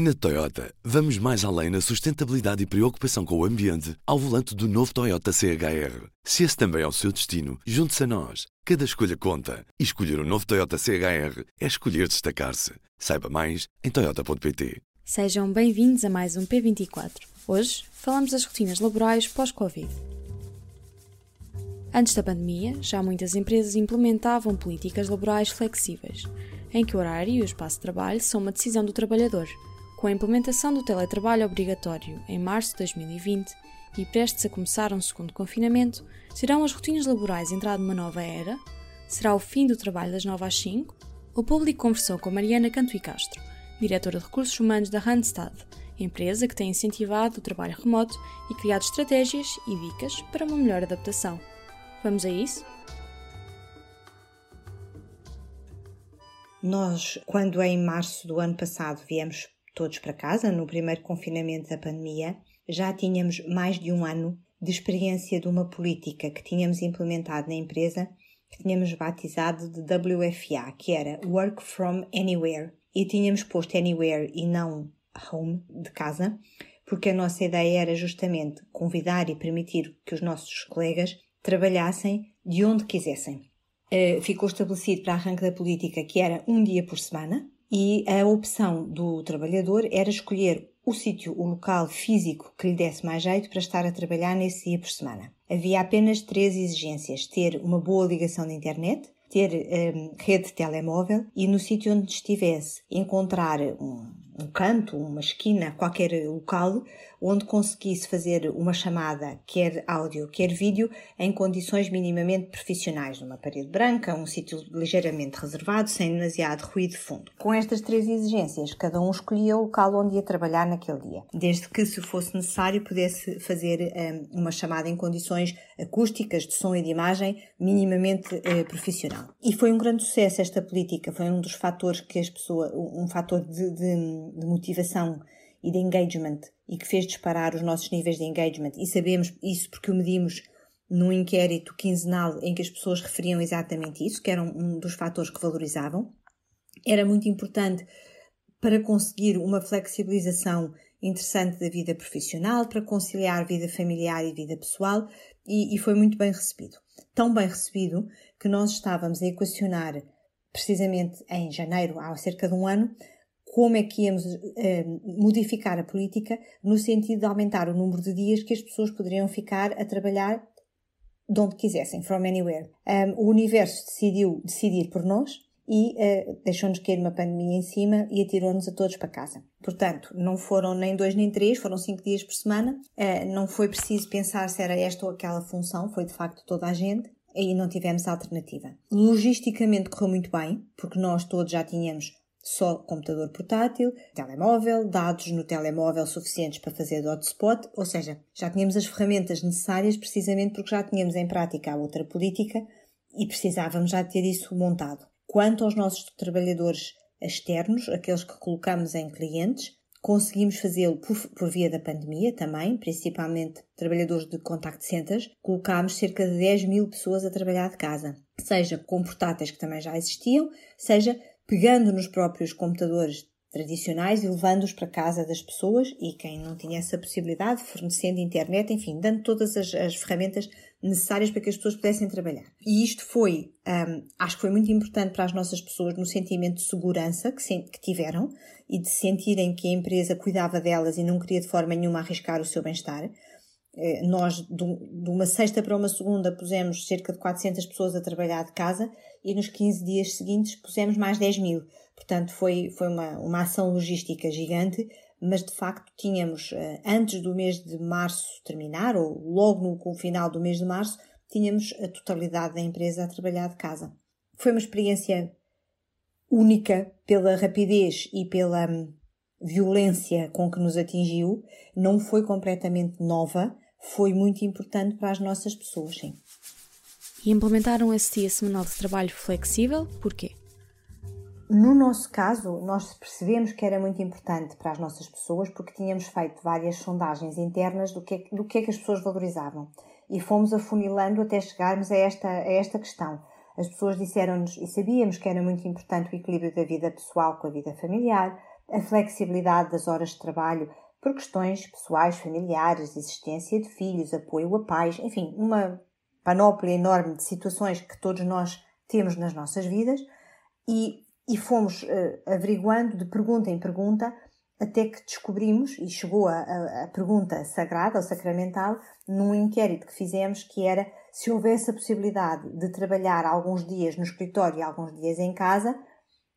Na Toyota, vamos mais além na sustentabilidade e preocupação com o ambiente ao volante do novo Toyota CHR. Se esse também é o seu destino, junte-se a nós. Cada escolha conta. E escolher o um novo Toyota CHR é escolher destacar-se. Saiba mais em Toyota.pt. Sejam bem-vindos a mais um P24. Hoje falamos das rotinas laborais pós-Covid. Antes da pandemia, já muitas empresas implementavam políticas laborais flexíveis, em que o horário e o espaço de trabalho são uma decisão do trabalhador. Com a implementação do teletrabalho obrigatório em março de 2020 e prestes a começar um segundo confinamento, serão as rotinas laborais entrar numa nova era? Será o fim do trabalho das 9 às 5? O público conversou com Mariana Canto e Castro, diretora de recursos humanos da Randstad, empresa que tem incentivado o trabalho remoto e criado estratégias e dicas para uma melhor adaptação. Vamos a isso? Nós, quando em março do ano passado viemos todos para casa, no primeiro confinamento da pandemia, já tínhamos mais de um ano de experiência de uma política que tínhamos implementado na empresa, que tínhamos batizado de WFA, que era Work from Anywhere. E tínhamos posto Anywhere e não Home, de casa, porque a nossa ideia era justamente convidar e permitir que os nossos colegas trabalhassem de onde quisessem. Uh, ficou estabelecido para arranque da política que era um dia por semana, e a opção do trabalhador era escolher o sítio, o local físico que lhe desse mais jeito para estar a trabalhar nesse dia por semana. Havia apenas três exigências: ter uma boa ligação de internet, ter um, rede de telemóvel e no sítio onde estivesse encontrar um, um canto, uma esquina, qualquer local onde conseguisse fazer uma chamada, quer áudio, quer vídeo, em condições minimamente profissionais, numa parede branca, um sítio ligeiramente reservado, sem demasiado ruído de fundo. Com estas três exigências, cada um escolhia o local onde ia trabalhar naquele dia, desde que, se fosse necessário, pudesse fazer um, uma chamada em condições acústicas, de som e de imagem, minimamente uh, profissional. E foi um grande sucesso esta política, foi um dos fatores que as pessoas, um fator de, de, de motivação e de engagement e que fez disparar os nossos níveis de engagement e sabemos isso porque o medimos num inquérito quinzenal em que as pessoas referiam exatamente isso, que era um dos fatores que valorizavam. Era muito importante para conseguir uma flexibilização interessante da vida profissional, para conciliar vida familiar e vida pessoal, e, e foi muito bem recebido. Tão bem recebido que nós estávamos a equacionar, precisamente em janeiro, há cerca de um ano, como é que íamos uh, modificar a política no sentido de aumentar o número de dias que as pessoas poderiam ficar a trabalhar de onde quisessem, from anywhere. Um, o universo decidiu decidir por nós e uh, deixou-nos cair uma pandemia em cima e atirou-nos a todos para casa. Portanto, não foram nem dois nem três, foram cinco dias por semana. Uh, não foi preciso pensar se era esta ou aquela função, foi de facto toda a gente. Aí não tivemos alternativa. Logisticamente correu muito bem, porque nós todos já tínhamos só computador portátil, telemóvel, dados no telemóvel suficientes para fazer de hotspot, ou seja, já tínhamos as ferramentas necessárias precisamente porque já tínhamos em prática a outra política e precisávamos já ter isso montado. Quanto aos nossos trabalhadores externos, aqueles que colocamos em clientes, conseguimos fazê-lo por, por, via da pandemia também, principalmente trabalhadores de contact centers, colocámos cerca de 10 mil pessoas a trabalhar de casa, seja com portáteis que também já existiam, seja pegando nos próprios computadores tradicionais e levando-os para casa das pessoas e quem não tinha essa possibilidade, fornecendo internet, enfim, dando todas as, as ferramentas necessárias para que as pessoas pudessem trabalhar. E isto foi, um, acho que foi muito importante para as nossas pessoas no sentimento de segurança que, se, que tiveram e de sentirem que a empresa cuidava delas e não queria de forma nenhuma arriscar o seu bem-estar. Eh, nós, de uma sexta para uma segunda, pusemos cerca de 400 pessoas a trabalhar de casa e nos 15 dias seguintes pusemos mais 10 mil. Portanto, foi, foi uma, uma ação logística gigante, mas de facto tínhamos, eh, antes do mês de março terminar, ou logo no final do mês de março, tínhamos a totalidade da empresa a trabalhar de casa. Foi uma experiência única pela rapidez e pela hum, violência com que nos atingiu, não foi completamente nova, foi muito importante para as nossas pessoas, sim. E implementaram esse dia semanal de trabalho flexível, porquê? No nosso caso, nós percebemos que era muito importante para as nossas pessoas porque tínhamos feito várias sondagens internas do que, é, do que é que as pessoas valorizavam e fomos afunilando até chegarmos a esta, a esta questão. As pessoas disseram-nos, e sabíamos que era muito importante o equilíbrio da vida pessoal com a vida familiar, a flexibilidade das horas de trabalho por questões pessoais, familiares, existência de filhos, apoio a pais, enfim, uma panóplia enorme de situações que todos nós temos nas nossas vidas e, e fomos uh, averiguando de pergunta em pergunta até que descobrimos, e chegou a, a, a, pergunta sagrada ou sacramental, num inquérito que fizemos, que era se houvesse a possibilidade de trabalhar alguns dias no escritório e alguns dias em casa,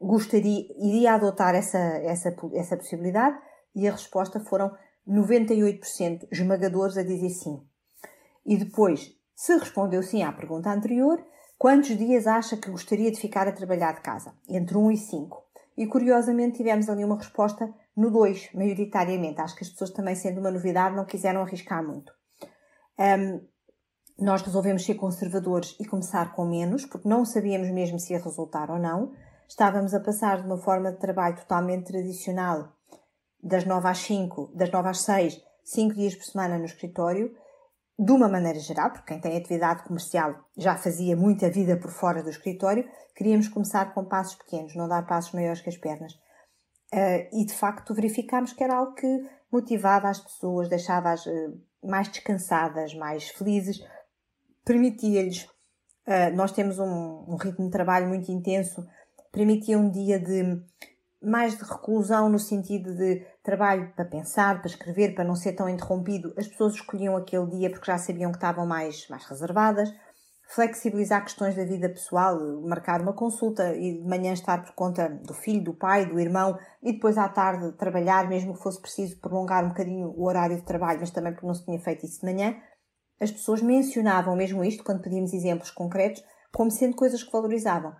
gostaria, iria adotar essa, essa, essa possibilidade? E a resposta foram 98% esmagadores a dizer sim. E depois, se respondeu sim à pergunta anterior, quantos dias acha que gostaria de ficar a trabalhar de casa? Entre 1 e 5. E curiosamente tivemos ali uma resposta no 2, maioritariamente. Acho que as pessoas também, sendo uma novidade, não quiseram arriscar muito. Um, nós resolvemos ser conservadores e começar com menos, porque não sabíamos mesmo se ia resultar ou não. Estávamos a passar de uma forma de trabalho totalmente tradicional, das 9 às 5, das 9 às 6, 5 dias por semana no escritório, de uma maneira geral, porque quem tem atividade comercial já fazia muita vida por fora do escritório, queríamos começar com passos pequenos, não dar passos maiores que as pernas. Uh, e de facto verificámos que era algo que motivava as pessoas, deixava-as uh, mais descansadas, mais felizes, permitia-lhes. Uh, nós temos um, ritmo de trabalho muito intenso, permitia um dia de mais de reclusão no sentido de trabalho para pensar, para escrever, para não ser tão interrompido. As pessoas escolhiam aquele dia porque já sabiam que estavam mais, mais reservadas. Flexibilizar questões da vida pessoal, marcar uma consulta e de manhã estar por conta do filho, do pai, do irmão e depois à tarde trabalhar, mesmo que fosse preciso prolongar um bocadinho o horário de trabalho, mas também porque não se tinha feito isso de manhã. As pessoas mencionavam mesmo isto, quando pedimos exemplos concretos, como sendo coisas que valorizavam.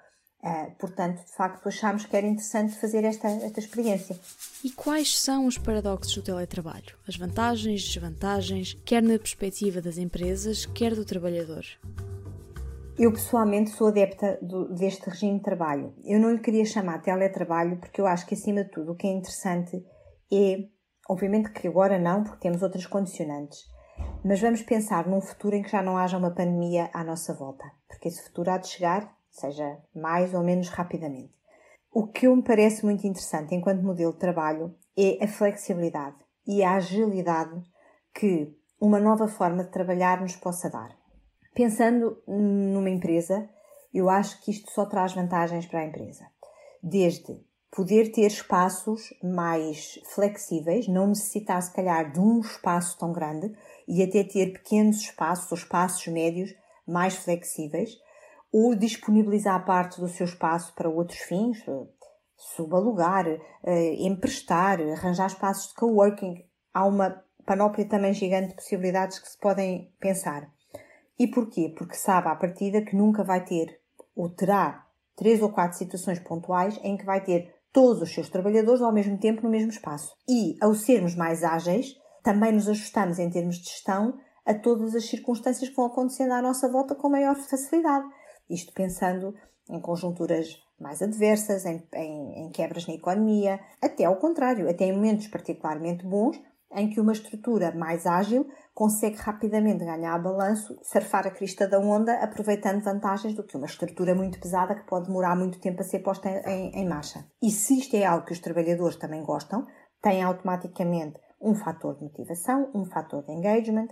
Uh, portanto, de facto, achámos que era interessante fazer esta, esta experiência. E quais são os paradoxos do teletrabalho? As vantagens, desvantagens, quer na perspectiva das empresas, quer do trabalhador? Eu pessoalmente sou adepta do, deste regime de trabalho. Eu não lhe queria chamar teletrabalho porque eu acho que, acima de tudo, o que é interessante é, obviamente que agora não, porque temos outras condicionantes, mas vamos pensar num futuro em que já não haja uma pandemia à nossa volta, porque esse futuro há de chegar seja mais ou menos rapidamente. O que me parece muito interessante enquanto modelo de trabalho é a flexibilidade e a agilidade que uma nova forma de trabalhar nos possa dar. Pensando numa empresa, eu acho que isto só traz vantagens para a empresa. Desde poder ter espaços mais flexíveis, não necessitar se calhar de um espaço tão grande e até ter pequenos espaços ou espaços médios mais flexíveis, ou disponibilizar parte do seu espaço para outros fins, eh, subalugar, eh, emprestar, arranjar espaços de coworking. Há uma panóplia também gigante de possibilidades que se podem pensar. E porquê? Porque sabe à partida que nunca vai ter ou terá três ou quatro situações pontuais em que vai ter todos os seus trabalhadores ao mesmo tempo no mesmo espaço. E, ao sermos mais ágeis, também nos ajustamos em termos de gestão a todas as circunstâncias que vão acontecendo à nossa volta com maior facilidade. Isto pensando em conjunturas mais adversas, em, em, em, quebras na economia, até ao contrário, até em momentos particularmente bons, em que uma estrutura mais ágil consegue rapidamente ganhar balanço, surfar a crista da onda, aproveitando vantagens do que uma estrutura muito pesada que pode demorar muito tempo a ser posta em, em marcha. E se isto é algo que os trabalhadores também gostam, tem automaticamente um fator de motivação, um fator de engagement,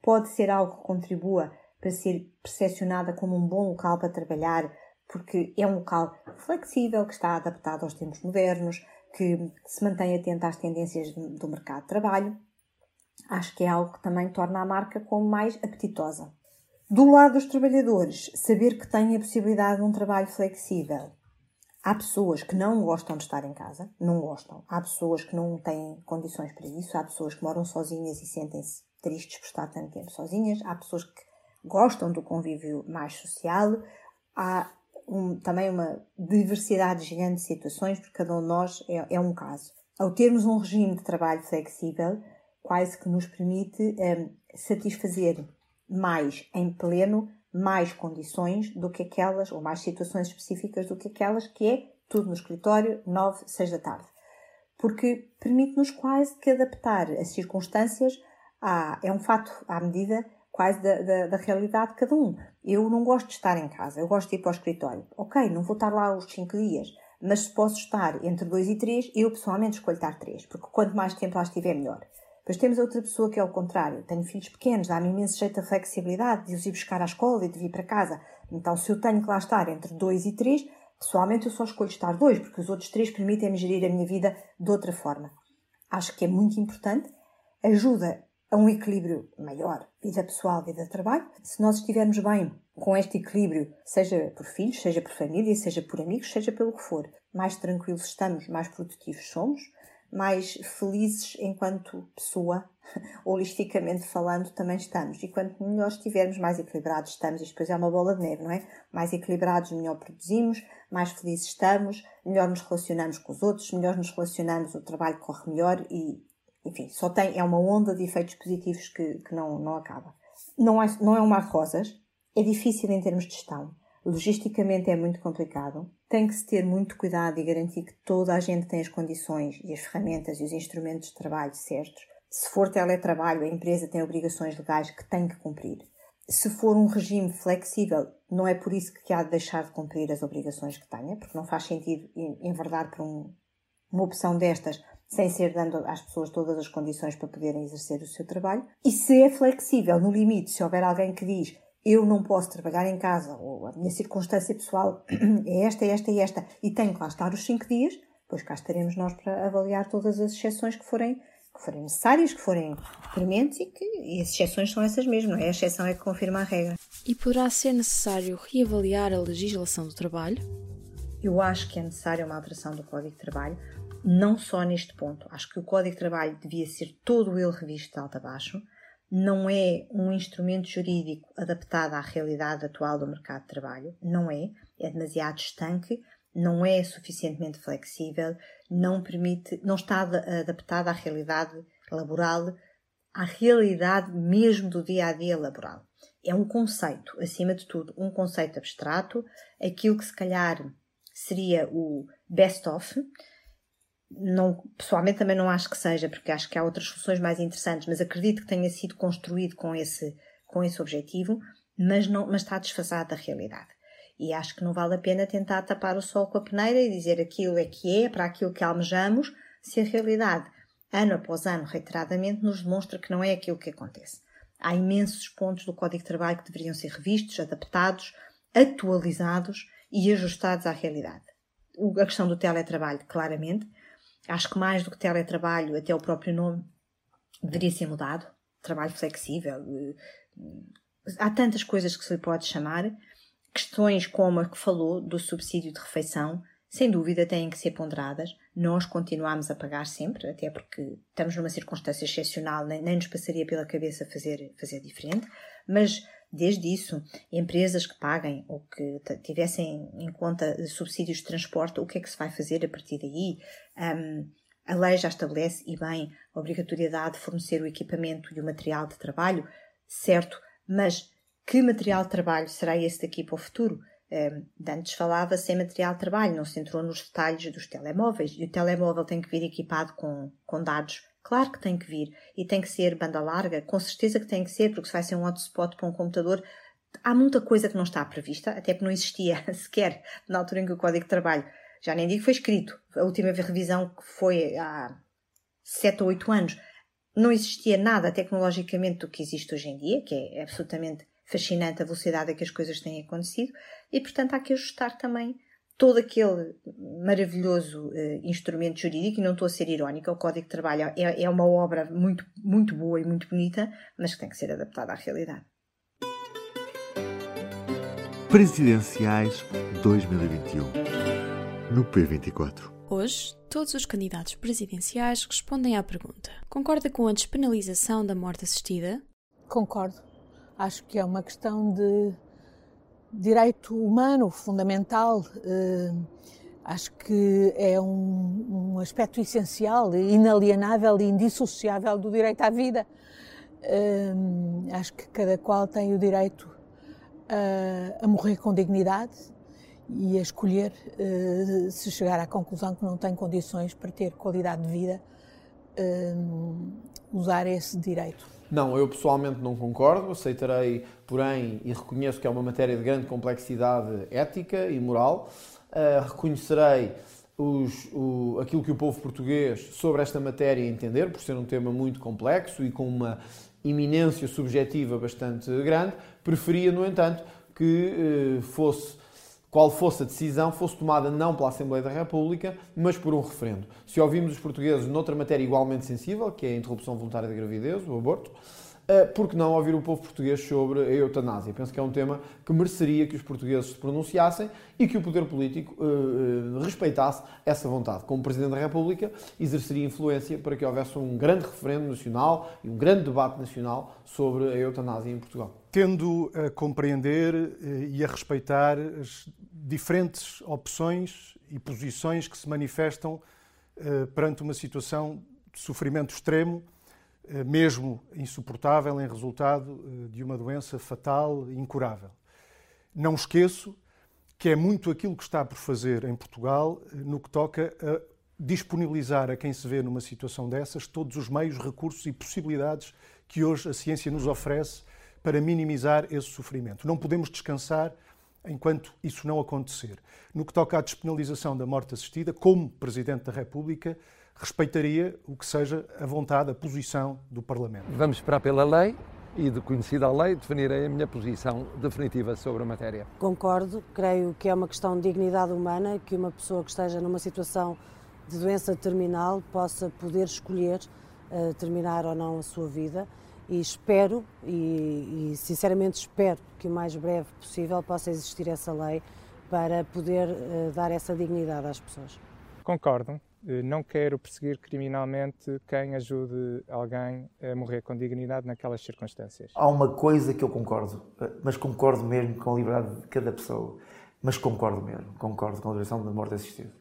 pode ser algo que contribua para ser percepcionada como um bom local para trabalhar, porque é um local flexível, que está adaptado aos tempos modernos, que se mantém atento às tendências do mercado de trabalho. Acho que é algo que também torna a marca como mais apetitosa. Do lado dos trabalhadores, saber que têm a possibilidade de um trabalho flexível. Há pessoas que não gostam de estar em casa, não gostam. Há pessoas que não têm condições para isso. Há pessoas que moram sozinhas e sentem-se tristes por estar tanto tempo sozinhas. Há pessoas que gostam do convívio mais social. Há um, também uma diversidade gigante de situações, porque cada um de nós é, é, um caso. Ao termos um regime de trabalho flexível, quase que nos permite um, satisfazer mais em pleno mais condições do que aquelas, ou mais situações específicas do que aquelas que é tudo no escritório, 9, 6 da tarde. Porque permite-nos quase que adaptar as circunstâncias a, é um fato à medida quase da, da, da, realidade de cada um. Eu não gosto de estar em casa, eu gosto de ir para o escritório. Ok, não vou estar lá os 5 dias, mas se posso estar entre 2 e 3, eu pessoalmente escolho estar 3, porque quanto mais tempo lá estiver, melhor. Depois temos outra pessoa que é o contrário. Tenho filhos pequenos, dá-me imenso jeito a flexibilidade de os ir buscar à escola e de vir para casa. Então, se eu tenho que lá estar entre 2 e 3, pessoalmente eu só escolho estar 2, porque os outros 3 permitem-me gerir a minha vida de outra forma. Acho que é muito importante, ajuda a um equilíbrio maior, vida pessoal, vida de trabalho. Se nós estivermos bem com este equilíbrio, seja por filhos, seja por família, seja por amigos, seja pelo que for, mais tranquilos estamos, mais produtivos somos, mais felizes enquanto pessoa, holisticamente falando, também estamos. E quanto melhor estivermos, mais equilibrados estamos. Isto depois é uma bola de neve, não é? Mais equilibrados, melhor produzimos, mais felizes estamos, melhor nos relacionamos com os outros, melhor nos relacionamos, o trabalho corre melhor e, enfim, só tem, é uma onda de efeitos positivos que, que não, não acaba. Não é, não é um mar de rosas, é difícil em termos de gestão. Logisticamente é muito complicado. Tem que se ter muito cuidado e garantir que toda a gente tem as condições e as ferramentas e os instrumentos de trabalho certos. Se for teletrabalho, a empresa tem obrigações legais que tem que cumprir. Se for um regime flexível, não é por isso que há de deixar de cumprir as obrigações que tenha, porque não faz sentido enverdar por um, uma opção destas sem ser dando às pessoas todas as condições para poderem exercer o seu trabalho. E se é flexível, no limite, se houver alguém que diz eu não posso trabalhar em casa, ou a minha circunstância pessoal é esta, é esta e esta, e tenho que lá estar os cinco dias, pois cá estaremos nós para avaliar todas as exceções que forem, que forem necessárias, que forem prementes e que e as exceções são essas mesmo, não é? A exceção é que confirma a regra. E poderá ser necessário reavaliar a legislação do trabalho? Eu acho que é necessária uma alteração do Código de Trabalho, não só neste ponto. Acho que o Código de Trabalho devia ser todo ele revisto de alto a baixo não é um instrumento jurídico adaptado à realidade atual do mercado de trabalho, não é, é demasiado estanque, não é suficientemente flexível, não permite, não está adaptado à realidade laboral, à realidade mesmo do dia a dia laboral. É um conceito, acima de tudo, um conceito abstrato, aquilo que se calhar seria o best of, não, pessoalmente também não acho que seja, porque acho que há outras soluções mais interessantes, mas acredito que tenha sido construído com esse, com esse objetivo, mas, não, mas está desfasado da realidade. E acho que não vale a pena tentar tapar o sol com a peneira e dizer aquilo é que é, para aquilo que almejamos, se a realidade, ano após ano, reiteradamente, nos demonstra que não é aquilo que acontece. Há imensos pontos do Código de Trabalho que deveriam ser revistos, adaptados, atualizados e ajustados à realidade. A questão do teletrabalho, claramente, Acho que mais do que teletrabalho, até o próprio nome deveria ser mudado. Trabalho flexível. Eh, há tantas coisas que se lhe pode chamar. Questões como a que falou do subsídio de refeição, sem dúvida têm que ser ponderadas. Nós continuamos a pagar sempre, até porque estamos numa circunstância excepcional, nem, nem nos passaria pela cabeça fazer, fazer diferente, mas Desde isso, empresas que paguem ou que tivessem em conta subsídios de transporte, o que é que se vai fazer a partir daí? Um, a lei já estabelece, e bem, a obrigatoriedade de fornecer o equipamento e o material de trabalho, certo, mas que material de trabalho será esse daqui para o futuro? Um, antes falava sem material de trabalho, não se entrou nos detalhes dos telemóveis, e o telemóvel tem que vir equipado com, com dados Claro que tem que vir. E tem que ser banda larga, com certeza que tem que ser, porque se vai ser um hotspot para um computador, há muita coisa que não está prevista, até porque não existia sequer na altura em que o Código de Trabalho, já nem digo que foi escrito, a última revisão que foi há 7 ou 8 anos, não existia nada tecnologicamente do que existe hoje em dia, que é absolutamente fascinante a velocidade a que as coisas têm acontecido, e portanto há que ajustar também todo aquele maravilhoso uh, instrumento jurídico, e não estou a ser irónica, o Código de Trabalho é, é uma obra muito, muito boa e muito bonita, mas que tem que ser adaptada à realidade. Presidenciais 2021 no P24. Hoje, todos os candidatos presidenciais respondem à pergunta: concorda com a despenalização da morte assistida? Concordo. Acho que é uma questão de direito humano fundamental. Eh, acho que é um, um, aspecto essencial, inalienável e indissociável do direito à vida. Eh, acho que cada qual tem o direito a, a morrer com dignidade e a escolher, eh, se chegar à conclusão que não tem condições para ter qualidade de vida, usar esse direito. Não, eu pessoalmente não concordo, aceitarei, porém, e reconheço que é uma matéria de grande complexidade ética e moral. uh, reconhecerei os, o, aquilo que o povo português sobre esta matéria entender, por ser um tema muito complexo e com uma iminência subjetiva bastante grande, preferia, no entanto, que uh, fosse qual fosse a decisão, fosse tomada não pela Assembleia da República, mas por um referendo. Se ouvimos os portugueses noutra matéria igualmente sensível, que é a interrupção voluntária da gravidez, o aborto, eh, por que não ouvir o povo português sobre a eutanásia? Penso que é um tema que mereceria que os portugueses se pronunciassem e que o poder político uh, respeitasse essa vontade. Como Presidente da República, exerceria influência para que houvesse um grande referendo nacional e um grande debate nacional sobre a eutanásia em Portugal. Tendo a compreender e a respeitar as diferentes opções e posições que se manifestam perante uma situação de sofrimento extremo eh, mesmo insuportável em resultado eh, de uma doença fatal incurável. Não esqueço que é muito aquilo que está por fazer em Portugal eh, no que toca a disponibilizar a quem se vê numa situação dessas todos os meios, recursos e possibilidades que hoje a ciência nos oferece para minimizar esse sofrimento. Não podemos descansar enquanto isso não acontecer. No que toca à despenalização da morte assistida, como Presidente da República, respeitaria o que seja a vontade, a posição do Parlamento. Vamos esperar pela lei e, de conhecida a lei, definirei a minha posição definitiva sobre a matéria. Concordo, creio que é uma questão de dignidade humana que uma pessoa que esteja numa situação de doença terminal possa poder escolher uh, terminar ou não a sua vida e espero, e, e, sinceramente espero que o mais breve possível possa existir essa lei para poder uh, dar essa dignidade às pessoas. Concordo, não quero perseguir criminalmente quem ajude alguém a morrer com dignidade naquelas circunstâncias. Há uma coisa que eu concordo, eh, mas concordo mesmo com a liberdade de cada pessoa. Mas concordo mesmo, concordo com a liberação da morte assistida.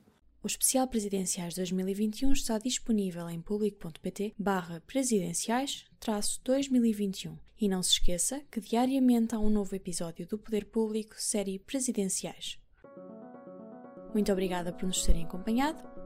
O especial Presidenciais 2021 está disponível em público.pt barra presidenciais 2021. E não se esqueça que diariamente há um novo episódio do Poder Público, série Presidenciais. Muito obrigada por nos terem acompanhado